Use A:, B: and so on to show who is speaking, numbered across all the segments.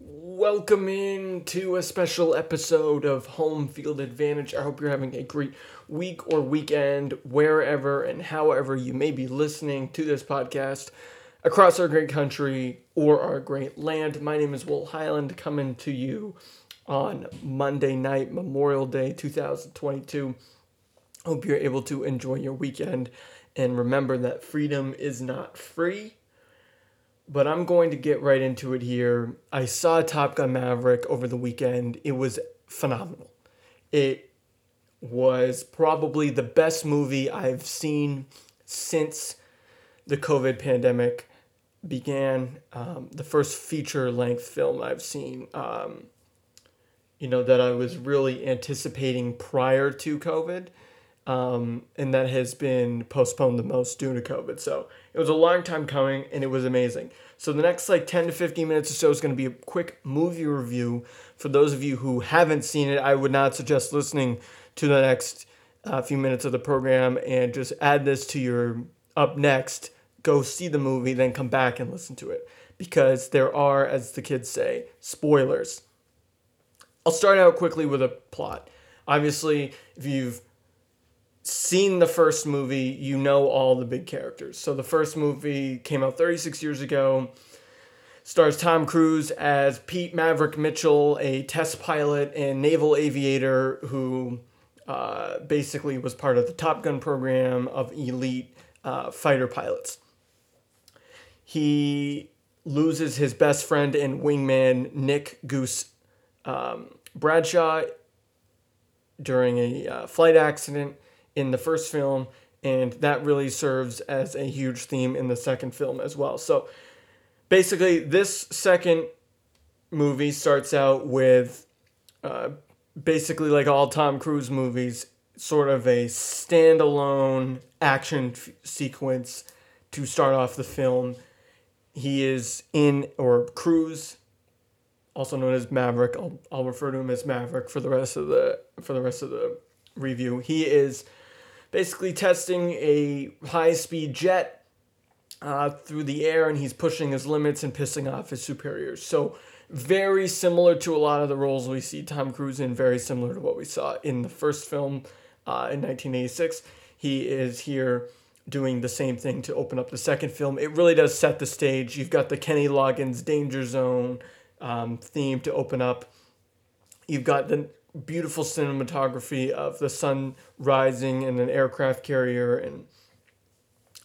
A: Welcome in to a special episode of Home Field Advantage. I hope you're having a great week or weekend, wherever and however you may be listening to this podcast across our great country or our great land. My name is Will Highland, coming to you on Monday night, Memorial Day 2022. Hope you're able to enjoy your weekend and remember that freedom is not free but I'm going to get right into it here. I saw Top Gun Maverick over the weekend. It was phenomenal. It was probably the best movie I've seen since the COVID pandemic began. Um, the first feature length film I've seen, um, you know, that I was really anticipating prior to COVID um, and that has been postponed the most due to COVID. So it was a long time coming, and it was amazing. So the next like 10 to 15 minutes or so is going to be a quick movie review. For those of you who haven't seen it, I would not suggest listening to the next uh, few minutes of the program and just add this to your up next. Go see the movie, then come back and listen to it because there are, as the kids say, spoilers. I'll start out quickly with a plot. Obviously, if you've seen the first movie, you know all the big characters. So the first movie came out 36 years ago. Stars Tom Cruise as Pete Maverick Mitchell, a test pilot and naval aviator who uh, basically was part of the Top Gun program of elite uh, fighter pilots. He loses his best friend and wingman, Nick Goose um, Bradshaw, during a uh, flight accident in the first film, and that really serves as a huge theme in the second film as well. So basically, this second movie starts out with uh, basically like all Tom Cruise movies, sort of a standalone action f- sequence to start off the film. He is in, or Cruise, also known as Maverick. I'll, I'll refer to him as Maverick for the rest of the for the rest of the review. He is basically testing a high speed jet uh, through the air and he's pushing his limits and pissing off his superiors. So, very similar to a lot of the roles we see Tom Cruise in, very similar to what we saw in the first film uh, in 1986. He is here doing the same thing to open up the second film. It really does set the stage. You've got the Kenny Loggins Danger Zone um, theme to open up. You've got the beautiful cinematography of the sun rising in an aircraft carrier and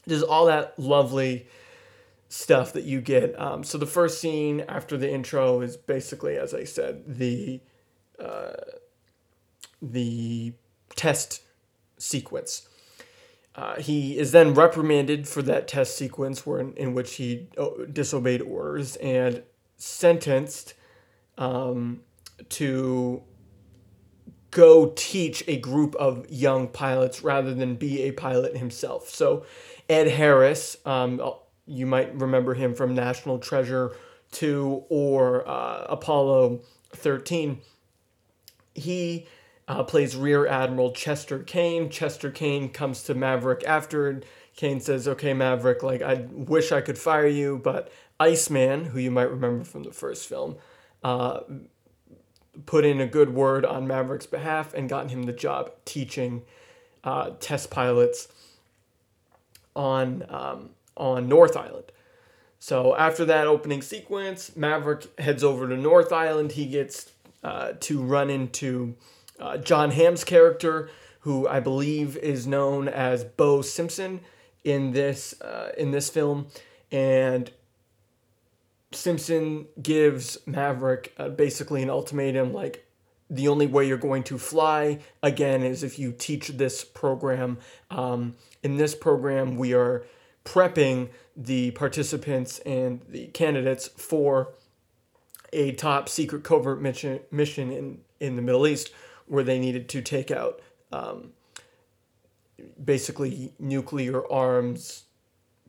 A: just all that lovely stuff that you get. Um, so the first scene after the intro is basically, as I said, the uh, the test sequence. Uh, he is then reprimanded for that test sequence, where in, in which he oh, disobeyed orders and sentenced um, to go teach a group of young pilots rather than be a pilot himself. So, Ed Harris, um, you might remember him from National Treasure 2 or uh, Apollo 13. He uh, plays Rear Admiral Chester Cain. Chester Cain comes to Maverick after. Cain says, Okay, Maverick, like, I wish I could fire you, but Iceman, who you might remember from the first film, uh, put in a good word on Maverick's behalf and gotten him the job teaching uh, test pilots on um, on North Island. So after that opening sequence, Maverick heads over to North Island. He gets uh, to run into uh, Jon Hamm's character, who I believe is known as Beau Simpson in this uh, in this film, and Simpson gives Maverick uh, basically an ultimatum like the only way you're going to fly again is if you teach this program. Um, in this program, we are prepping the participants and the candidates for a top secret covert mission mission in, in the Middle East where they needed to take out um, basically nuclear arms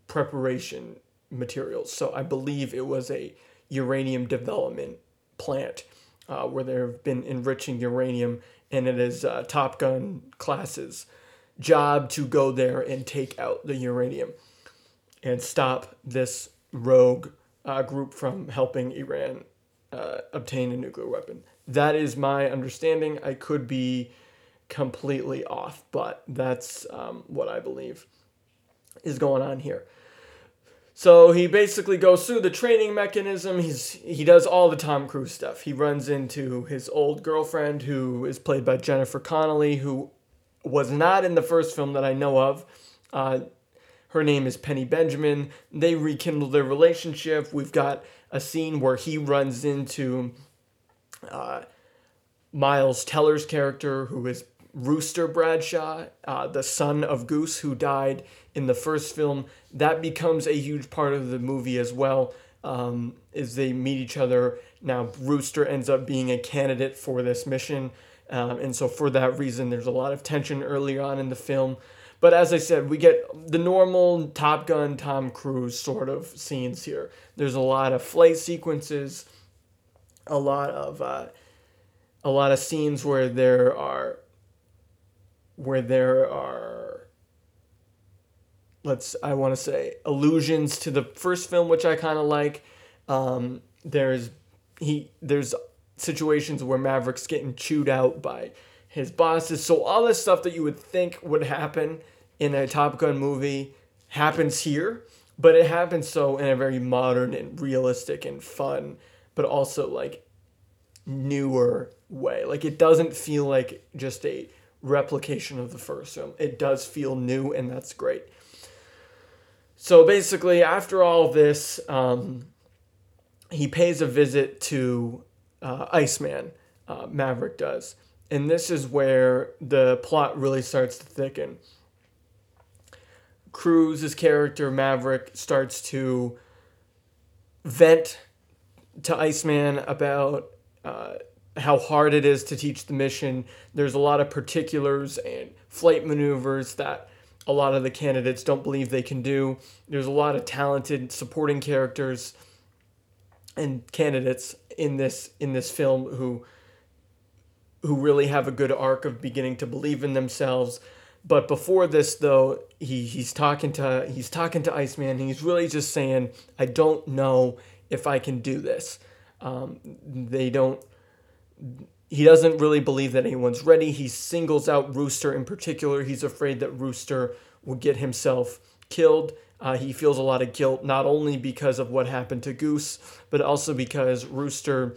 A: preparation materials. So I believe it was a uranium development plant uh, where they've been enriching uranium, and it is uh, Top Gun class's job to go there and take out the uranium and stop this rogue uh, group from helping Iran uh, obtain a nuclear weapon. That is my understanding. I could be completely off, but that's um, what I believe is going on here. So he basically goes through the training mechanism. He's he does all the Tom Cruise stuff. He runs into his old girlfriend who is played by Jennifer Connelly, who was not in the first film that I know of. Uh, her name is Penny Benjamin. They rekindle their relationship. We've got a scene where he runs into uh, Miles Teller's character, who is Rooster Bradshaw, uh, the son of Goose, who died in the first film. That becomes a huge part of the movie as well. Um, as they meet each other. Now, Rooster ends up being a candidate for this mission. Um, and so, for that reason, there's a lot of tension early on in the film. But as I said, we get the normal Top Gun Tom Cruise sort of scenes here. There's a lot of flight sequences, a lot of uh, a lot of scenes where there are where there are let's I want to say allusions to the first film, which I kind of like. Um, there's he there's situations where Maverick's getting chewed out by his bosses. So all this stuff that you would think would happen in a Top Gun movie happens here, but it happens so in a very modern and realistic and fun, but also like newer way. Like it doesn't feel like just a replication of the first film. It does feel new, and that's great. So basically, after all this, um, he pays a visit to uh, Iceman. Uh, Maverick does, and this is where the plot really starts to thicken. Cruise's character Maverick starts to vent to Iceman about uh, how hard it is to teach the mission. There's a lot of particulars and flight maneuvers that a lot of the candidates don't believe they can do. There's a lot of talented supporting characters and candidates in this in this film who who really have a good arc of beginning to believe in themselves. But before this though, he, he's talking to he's talking to Iceman he's really just saying, I don't know if I can do this. Um, they don't he doesn't really believe that anyone's ready. He singles out Rooster in particular. He's afraid that Rooster will get himself killed. Uh, he feels a lot of guilt, not only because of what happened to Goose, but also because Rooster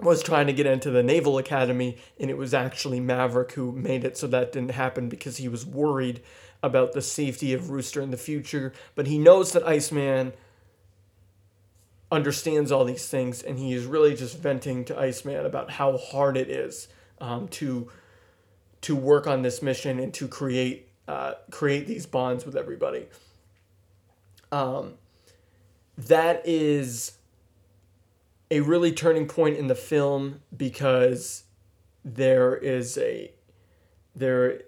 A: was trying to get into the Naval Academy, and it was actually Maverick who made it so that didn't happen because he was worried about the safety of Rooster in the future. But he knows that Iceman understands all these things, and he is really just venting to Iceman about how hard it is um, to to work on this mission and to create uh, create these bonds with everybody. Um, that is a really turning point in the film because there is a there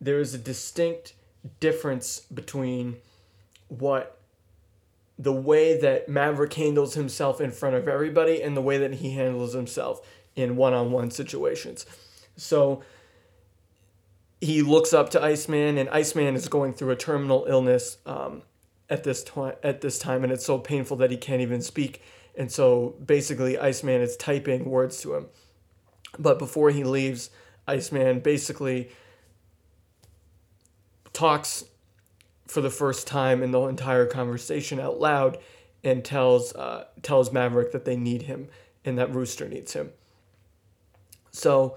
A: there is a distinct difference between what the way that Maverick handles himself in front of everybody and the way that he handles himself in one-on-one situations. So he looks up to Iceman, and Iceman is going through a terminal illness um, at this time. At this time, and it's so painful that he can't even speak. And so basically, Iceman is typing words to him. But before he leaves, Iceman basically talks for the first time in the entire conversation out loud and tells uh, tells Maverick that they need him and that Rooster needs him. So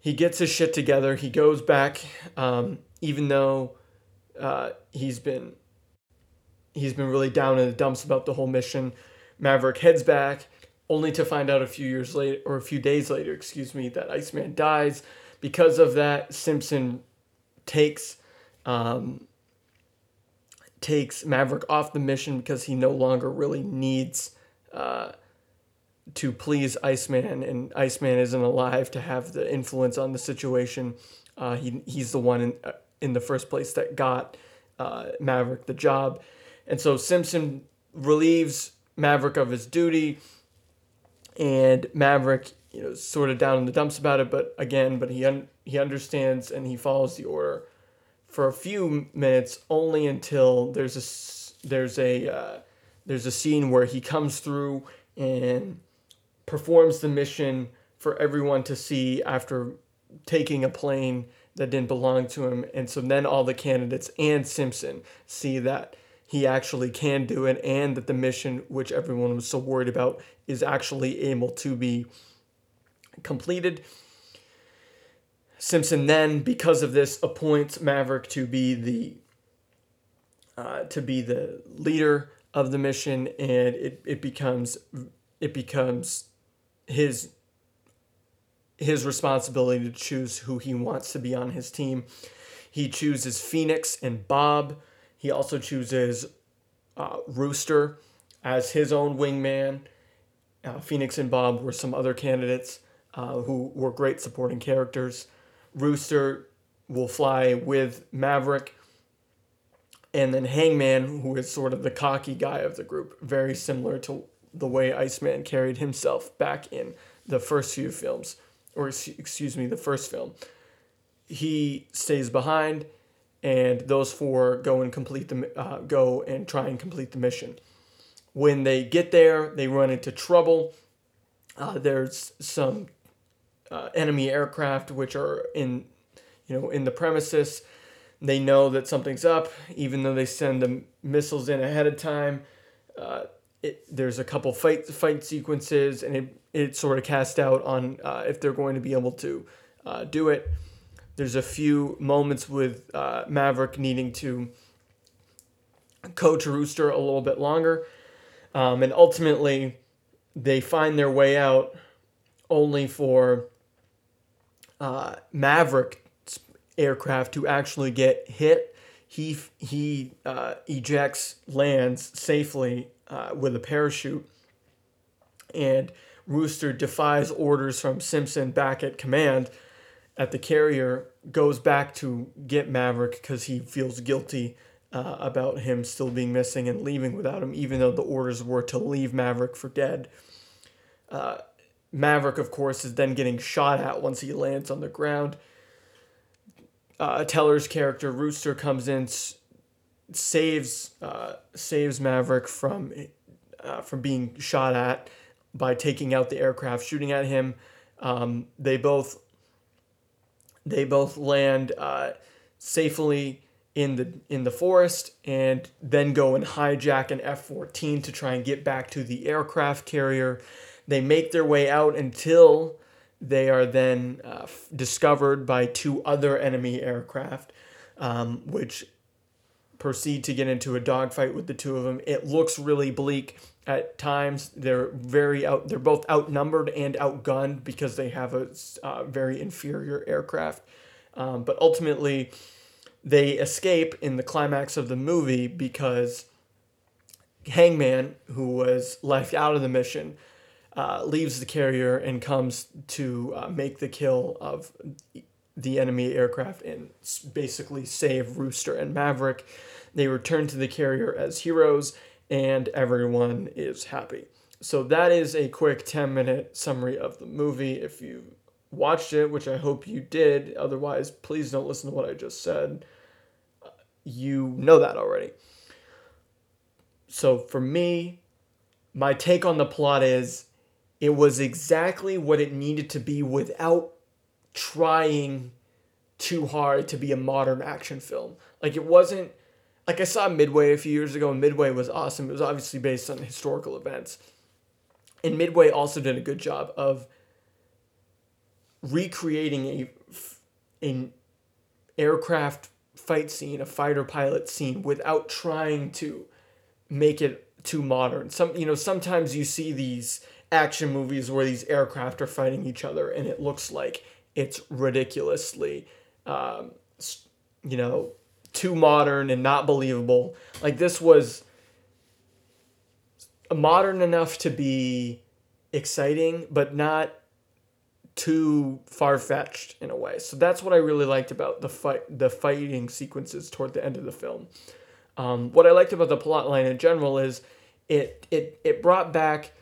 A: he gets his shit together. He goes back, um, even though uh, he's been he's been really down in the dumps about the whole mission. Maverick heads back, only to find out a few years later or a few days later, excuse me, that Iceman dies. Because of that, Simpson takes um, takes Maverick off the mission because he no longer really needs uh, to please Iceman, and Iceman isn't alive to have the influence on the situation. Uh, he he's the one in uh, in the first place that got uh, Maverick the job, and so Simpson relieves Maverick of his duty, and Maverick you know sort of down in the dumps about it, but again, but he un- he understands and he follows the order for a few minutes only until there's a there's a uh, there's a scene where he comes through and performs the mission for everyone to see after taking a plane that didn't belong to him. And so then all the candidates and Simpson see that he actually can do it and that the mission, which everyone was so worried about, is actually able to be completed. Simpson then, because of this, appoints Maverick to be the uh, to be the leader of the mission, and it, it becomes it becomes his his responsibility to choose who he wants to be on his team. He chooses Phoenix and Bob. He also chooses uh, Rooster as his own wingman. Uh, Phoenix and Bob were some other candidates uh, who were great supporting characters. Rooster will fly with Maverick. And then Hangman, who is sort of the cocky guy of the group, very similar to the way Iceman carried himself back in the first few films, or excuse me, the first film. He stays behind, and those four go and complete the uh, go and try and complete the mission. When they get there, they run into trouble. Uh, there's some uh, enemy aircraft which are in, you know, in the premises. They know that something's up, even though they send the missiles in ahead of time. Uh, it, there's a couple fight fight sequences, and it it sort of cast out on uh, if they're going to be able to uh, do it. There's a few moments with uh, Maverick needing to coach Rooster a little bit longer, um, and ultimately they find their way out, only for uh, Maverick aircraft to actually get hit. He he uh, ejects, lands safely uh, with a parachute, and Rooster defies orders from Simpson back at command at the carrier. Goes back to get Maverick because he feels guilty uh, about him still being missing and leaving without him, even though the orders were to leave Maverick for dead. Uh, Maverick, of course, is then getting shot at once he lands on the ground. Uh, Teller's character Rooster comes in, s- saves uh, saves Maverick from uh, from being shot at by taking out the aircraft, shooting at him. Um, they both they both land uh, safely in the in the forest and then go and hijack an F fourteen to try and get back to the aircraft carrier. They make their way out until they are then uh, f- discovered by two other enemy aircraft, um, which proceed to get into a dogfight with the two of them. It looks really bleak at times. They're very out. They're both outnumbered and outgunned because they have a uh, very inferior aircraft. Um, but ultimately, they escape in the climax of the movie because Hangman, who was left out of the mission, uh, leaves the carrier and comes to uh, make the kill of the enemy aircraft and basically save Rooster and Maverick. They return to the carrier as heroes, and everyone is happy. So that is a quick 10 minute summary of the movie. If you watched it, which I hope you did, otherwise, please don't listen to what I just said. You know that already. So for me, my take on the plot is it was exactly what it needed to be without trying too hard to be a modern action film. Like it wasn't like I saw Midway a few years ago and Midway was awesome. It was obviously based on historical events. And Midway also did a good job of recreating a an aircraft fight scene, a fighter pilot scene without trying to make it too modern. Some you know, sometimes you see these action movies where these aircraft are fighting each other and it looks like it's ridiculously um, you know too modern and not believable. Like this was modern enough to be exciting but not too far-fetched in a way. So that's what i really liked about the fight the fighting sequences toward the end of the film. Um, what i liked about the plot line in general is it it it brought back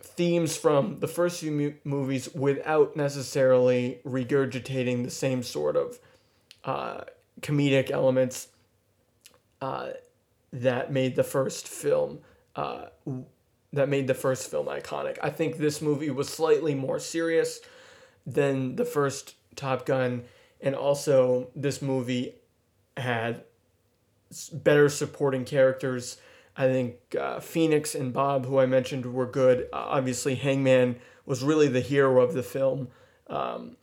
A: themes from the first few movies without necessarily regurgitating the same sort of uh, comedic elements uh, that made the first film uh, that made the first film iconic. I think this movie was slightly more serious than the first Top Gun, and also this movie had better supporting characters. I think uh, Phoenix and Bob, who I mentioned, were good. Uh, obviously, Hangman was really the hero of the film. Um,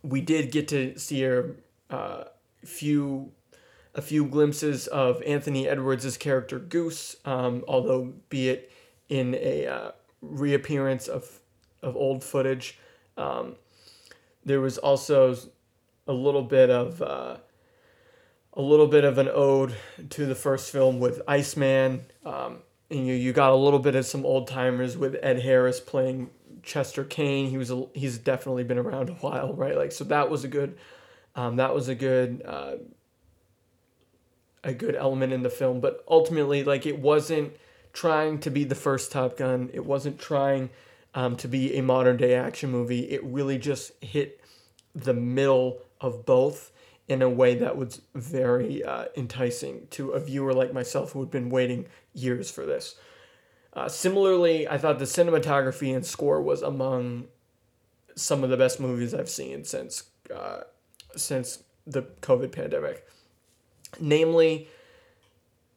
A: we did get to see a uh, few a few glimpses of Anthony Edwards' character Goose, um, although be it in a uh, reappearance of of old footage. Um, there was also a little bit of uh, a little bit of an ode to the first film with Iceman. Um, and you you got a little bit of some old timers with Ed Harris playing Chester Cain. He was a, he's definitely been around a while, right? Like so that was a good um, that was a good uh, a good element in the film. But ultimately, like it wasn't trying to be the first Top Gun. It wasn't trying um, to be a modern day action movie. It really just hit the middle of both in a way that was very uh, enticing to a viewer like myself who had been waiting years for this. Uh, similarly, I thought the cinematography and score was among some of the best movies I've seen since uh, since the COVID pandemic. Namely,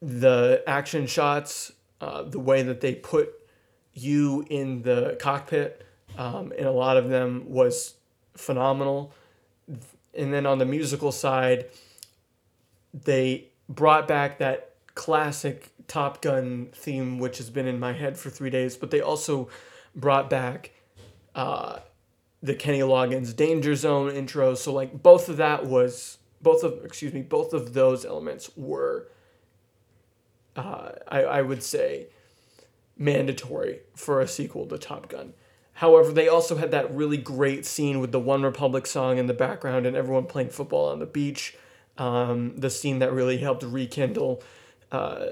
A: the action shots, uh, the way that they put you in the cockpit, um, a lot of them was phenomenal. And then on the musical side, they brought back that classic Top Gun theme, which has been in my head for three days, but they also brought back uh, the Kenny Loggins Danger Zone intro. So like both of that was both of excuse me both of those elements were uh, I I would say mandatory for a sequel to Top Gun. However, they also had that really great scene with the OneRepublic song in the background and everyone playing football on the beach. Um, the scene that really helped rekindle uh,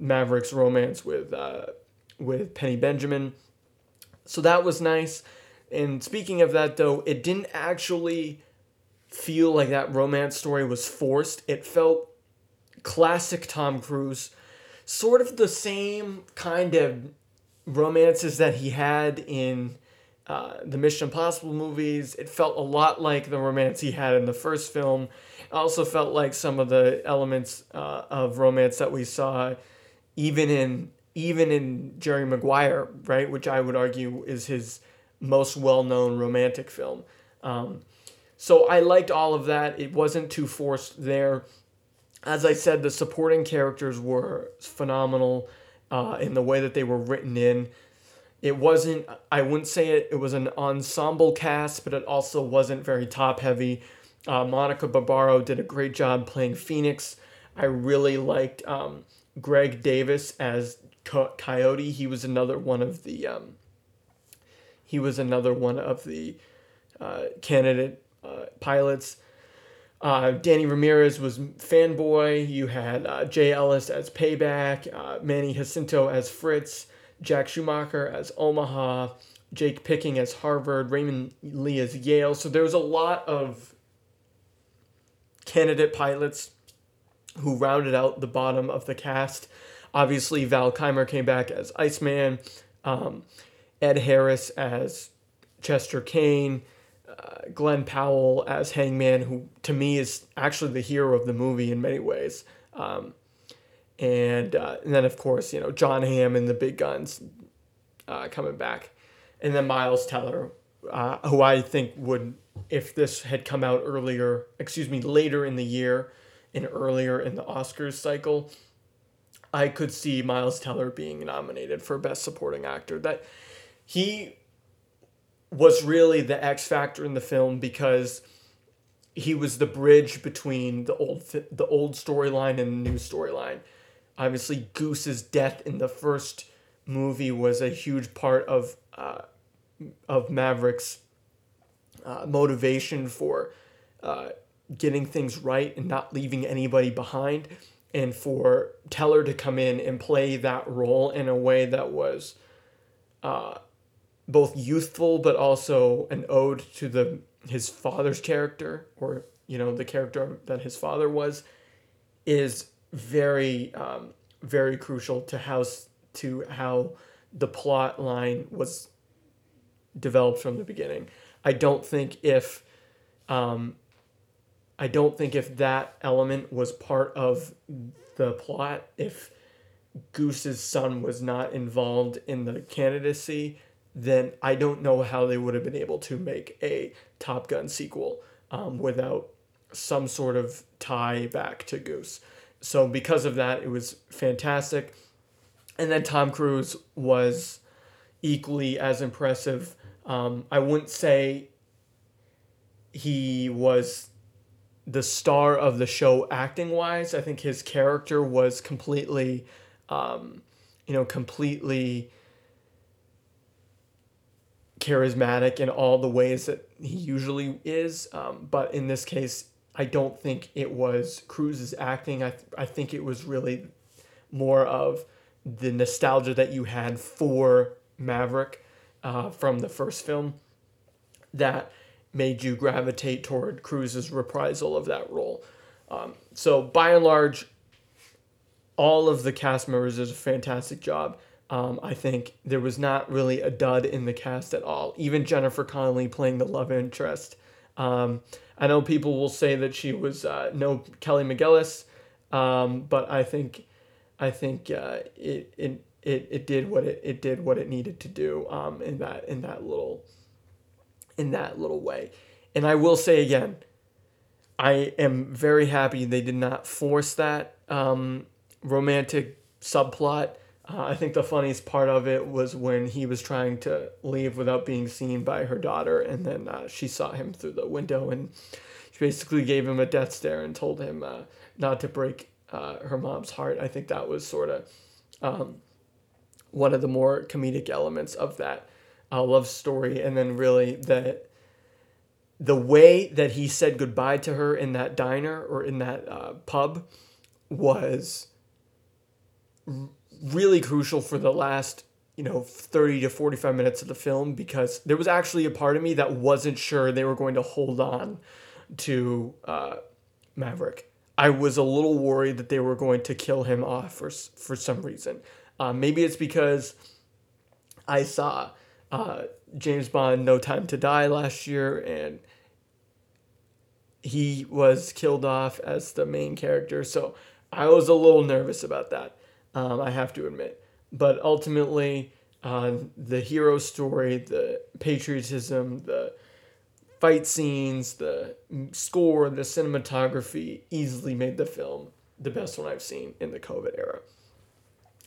A: Maverick's romance with uh, with Penny Benjamin. So that was nice. And speaking of that, though, it didn't actually feel like that romance story was forced. It felt classic Tom Cruise, sort of the same kind of romances that he had in uh, the Mission Impossible movies. It felt a lot like the romance he had in the first film. It also felt like some of the elements uh, of romance that we saw, even in even in Jerry Maguire, right, which I would argue is his most well known romantic film. Um, so I liked all of that. It wasn't too forced there. As I said, the supporting characters were phenomenal uh, in the way that they were written in. It wasn't, I wouldn't say it, it was an ensemble cast, but it also wasn't very top heavy. Uh, Monica Barbaro did a great job playing Phoenix. I really liked um, Greg Davis as Coyote. He was another one of the um, he was another one of the uh, candidate uh, pilots. Uh, Danny Ramirez was fanboy. You had uh, Jay Ellis as Payback, uh, Manny Jacinto as Fritz, Jack Schumacher as Omaha, Jake Picking as Harvard, Raymond Lee as Yale. So there was a lot of candidate pilots who rounded out the bottom of the cast. Obviously, Val Kilmer came back as Iceman. Um, Ed Harris as Chester Cain, uh, Glen Powell as Hangman, who to me is actually the hero of the movie in many ways. Um, and, uh, and then, of course, you know, Jon Hamm and the big guns uh, coming back. And then Miles Teller, uh, who I think would, if this had come out earlier, excuse me, later in the year and earlier in the Oscars cycle, I could see Miles Teller being nominated for Best Supporting Actor. That he was really the X factor in the film because he was the bridge between the old the old storyline and the new storyline. Obviously, Goose's death in the first movie was a huge part of uh, of Maverick's uh, motivation for uh, getting things right and not leaving anybody behind, and for Teller to come in and play that role in a way that was uh, both youthful but also an ode to the his father's character or you know the character that his father was is very um, very crucial to how to how the plot line was developed from the beginning. I don't think if um, I don't think if that element was part of the plot, if Goose's son was not involved in the candidacy, then I don't know how they would have been able to make a Top Gun sequel um, without some sort of tie back to Goose. So because of that, it was fantastic. And then Tom Cruise was equally as impressive. Um, I wouldn't say he was the star of the show acting wise. I think his character was completely, um, you know, completely charismatic in all the ways that he usually is. Um, but in this case, I don't think it was Cruise's acting. I, th- I think it was really more of the nostalgia that you had for Maverick uh, from the first film that made you gravitate toward Cruise's reprisal of that role. Um, so by and large, all of the cast members did a fantastic job. Um, I think there was not really a dud in the cast at all. Even Jennifer Connelly playing the love interest. Um, I know people will say that she was uh, no Kelly McGillis, um, but I think I think uh, it, it it it did what it, it did what it needed to do um, in that in that little in that little way. And I will say again, I am very happy they did not force that um, romantic subplot. Uh, I think the funniest part of it was when he was trying to leave without being seen by her daughter, and then uh, she saw him through the window, and she basically gave him a death stare and told him uh, not to break uh, her mom's heart. I think that was sort of um, one of the more comedic elements of that uh, love story, and then really the the way that he said goodbye to her in that diner or in that uh, pub was r- really crucial for the last you know 30 to 45 minutes of the film because there was actually a part of me that wasn't sure they were going to hold on to uh, Maverick. I was a little worried that they were going to kill him off for for some reason. Uh, maybe it's because I saw uh, James Bond No Time to Die last year, and he was killed off as the main character. So I was a little nervous about that, um, I have to admit. But ultimately, uh, the hero story, the patriotism, the fight scenes, the score, the cinematography easily made the film the best one I've seen in the COVID era.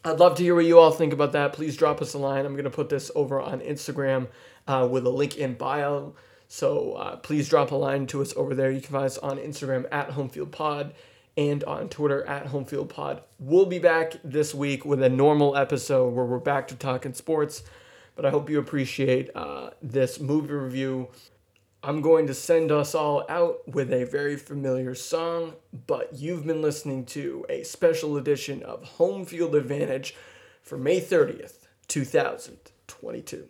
A: I'd love to hear what you all think about that. Please drop us a line. I'm going to put this over on Instagram uh, with a link in bio. So uh, please drop a line to us over there. You can find us on Instagram at HomefieldPod and on Twitter at HomefieldPod. We'll be back this week with a normal episode where we're back to talking sports. But I hope you appreciate uh, this movie review. I'm going to send us all out with a very familiar song, but you've been listening to a special edition of Home Field Advantage for May 30th, 2022.